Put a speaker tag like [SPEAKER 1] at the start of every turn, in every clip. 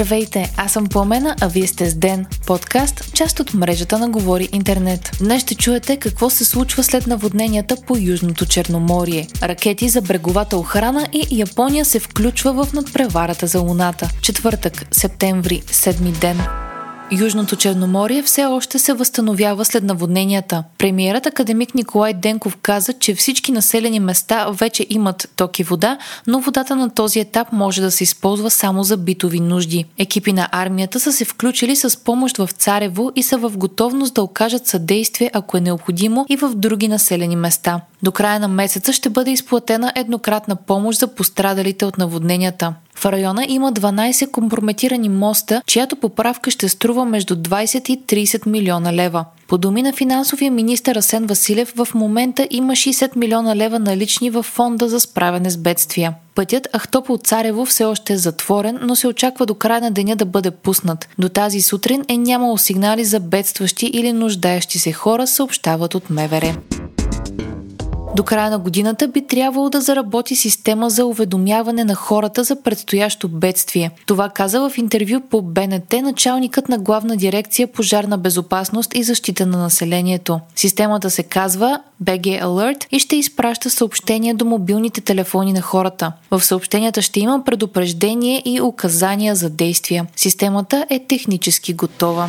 [SPEAKER 1] Здравейте, аз съм Пламена, а вие сте с Ден, подкаст, част от мрежата на Говори Интернет. Днес ще чуете какво се случва след наводненията по Южното Черноморие. Ракети за бреговата охрана и Япония се включва в надпреварата за Луната. Четвъртък, септември, седми ден. Южното Черноморие все още се възстановява след наводненията. Премиерът академик Николай Денков каза, че всички населени места вече имат токи вода, но водата на този етап може да се използва само за битови нужди. Екипи на армията са се включили с помощ в Царево и са в готовност да окажат съдействие, ако е необходимо, и в други населени места. До края на месеца ще бъде изплатена еднократна помощ за пострадалите от наводненията. В района има 12 компрометирани моста, чиято поправка ще струва между 20 и 30 милиона лева. По думи на финансовия министр Асен Василев, в момента има 60 милиона лева налични в фонда за справяне с бедствия. Пътят Ахтопол Царево все още е затворен, но се очаква до края на деня да бъде пуснат. До тази сутрин е нямало сигнали за бедстващи или нуждаещи се хора, съобщават от МВР. До края на годината би трябвало да заработи система за уведомяване на хората за предстоящо бедствие. Това каза в интервю по БНТ началникът на главна дирекция пожарна безопасност и защита на населението. Системата се казва BG Alert и ще изпраща съобщения до мобилните телефони на хората. В съобщенията ще има предупреждение и указания за действия. Системата е технически готова.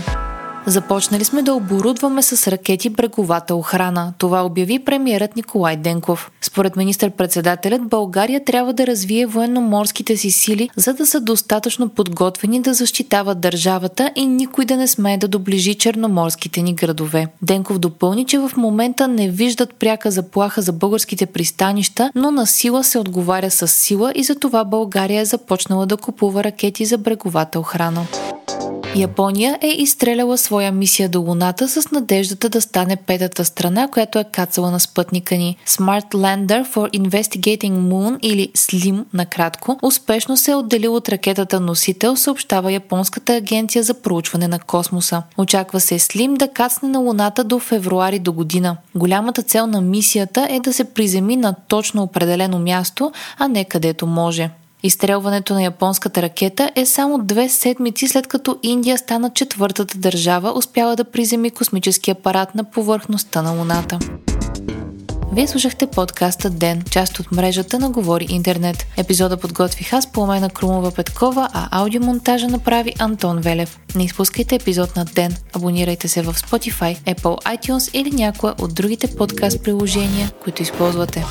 [SPEAKER 1] Започнали сме да оборудваме с ракети бреговата охрана. Това обяви премиерът Николай Денков. Според министър-председателят, България трябва да развие военноморските си сили, за да са достатъчно подготвени да защитават държавата и никой да не смее да доближи черноморските ни градове. Денков допълни, че в момента не виждат пряка заплаха за българските пристанища, но на сила се отговаря с сила и за това България е започнала да купува ракети за бреговата охрана. Япония е изстреляла своя мисия до Луната с надеждата да стане петата страна, която е кацала на спътника ни. Smart Lander for Investigating Moon или SLIM накратко, успешно се е отделил от ракетата носител, съобщава японската агенция за проучване на космоса. Очаква се SLIM да кацне на Луната до февруари до година. Голямата цел на мисията е да се приземи на точно определено място, а не където може. Изстрелването на японската ракета е само две седмици след като Индия стана четвъртата държава, успяла да приземи космически апарат на повърхността на Луната. Вие слушахте подкаста Ден, част от мрежата на Говори Интернет. Епизода подготвих аз на Крумова Петкова, а аудиомонтажа направи Антон Велев. Не изпускайте епизод на Ден. Абонирайте се в Spotify, Apple iTunes или някоя от другите подкаст приложения, които използвате.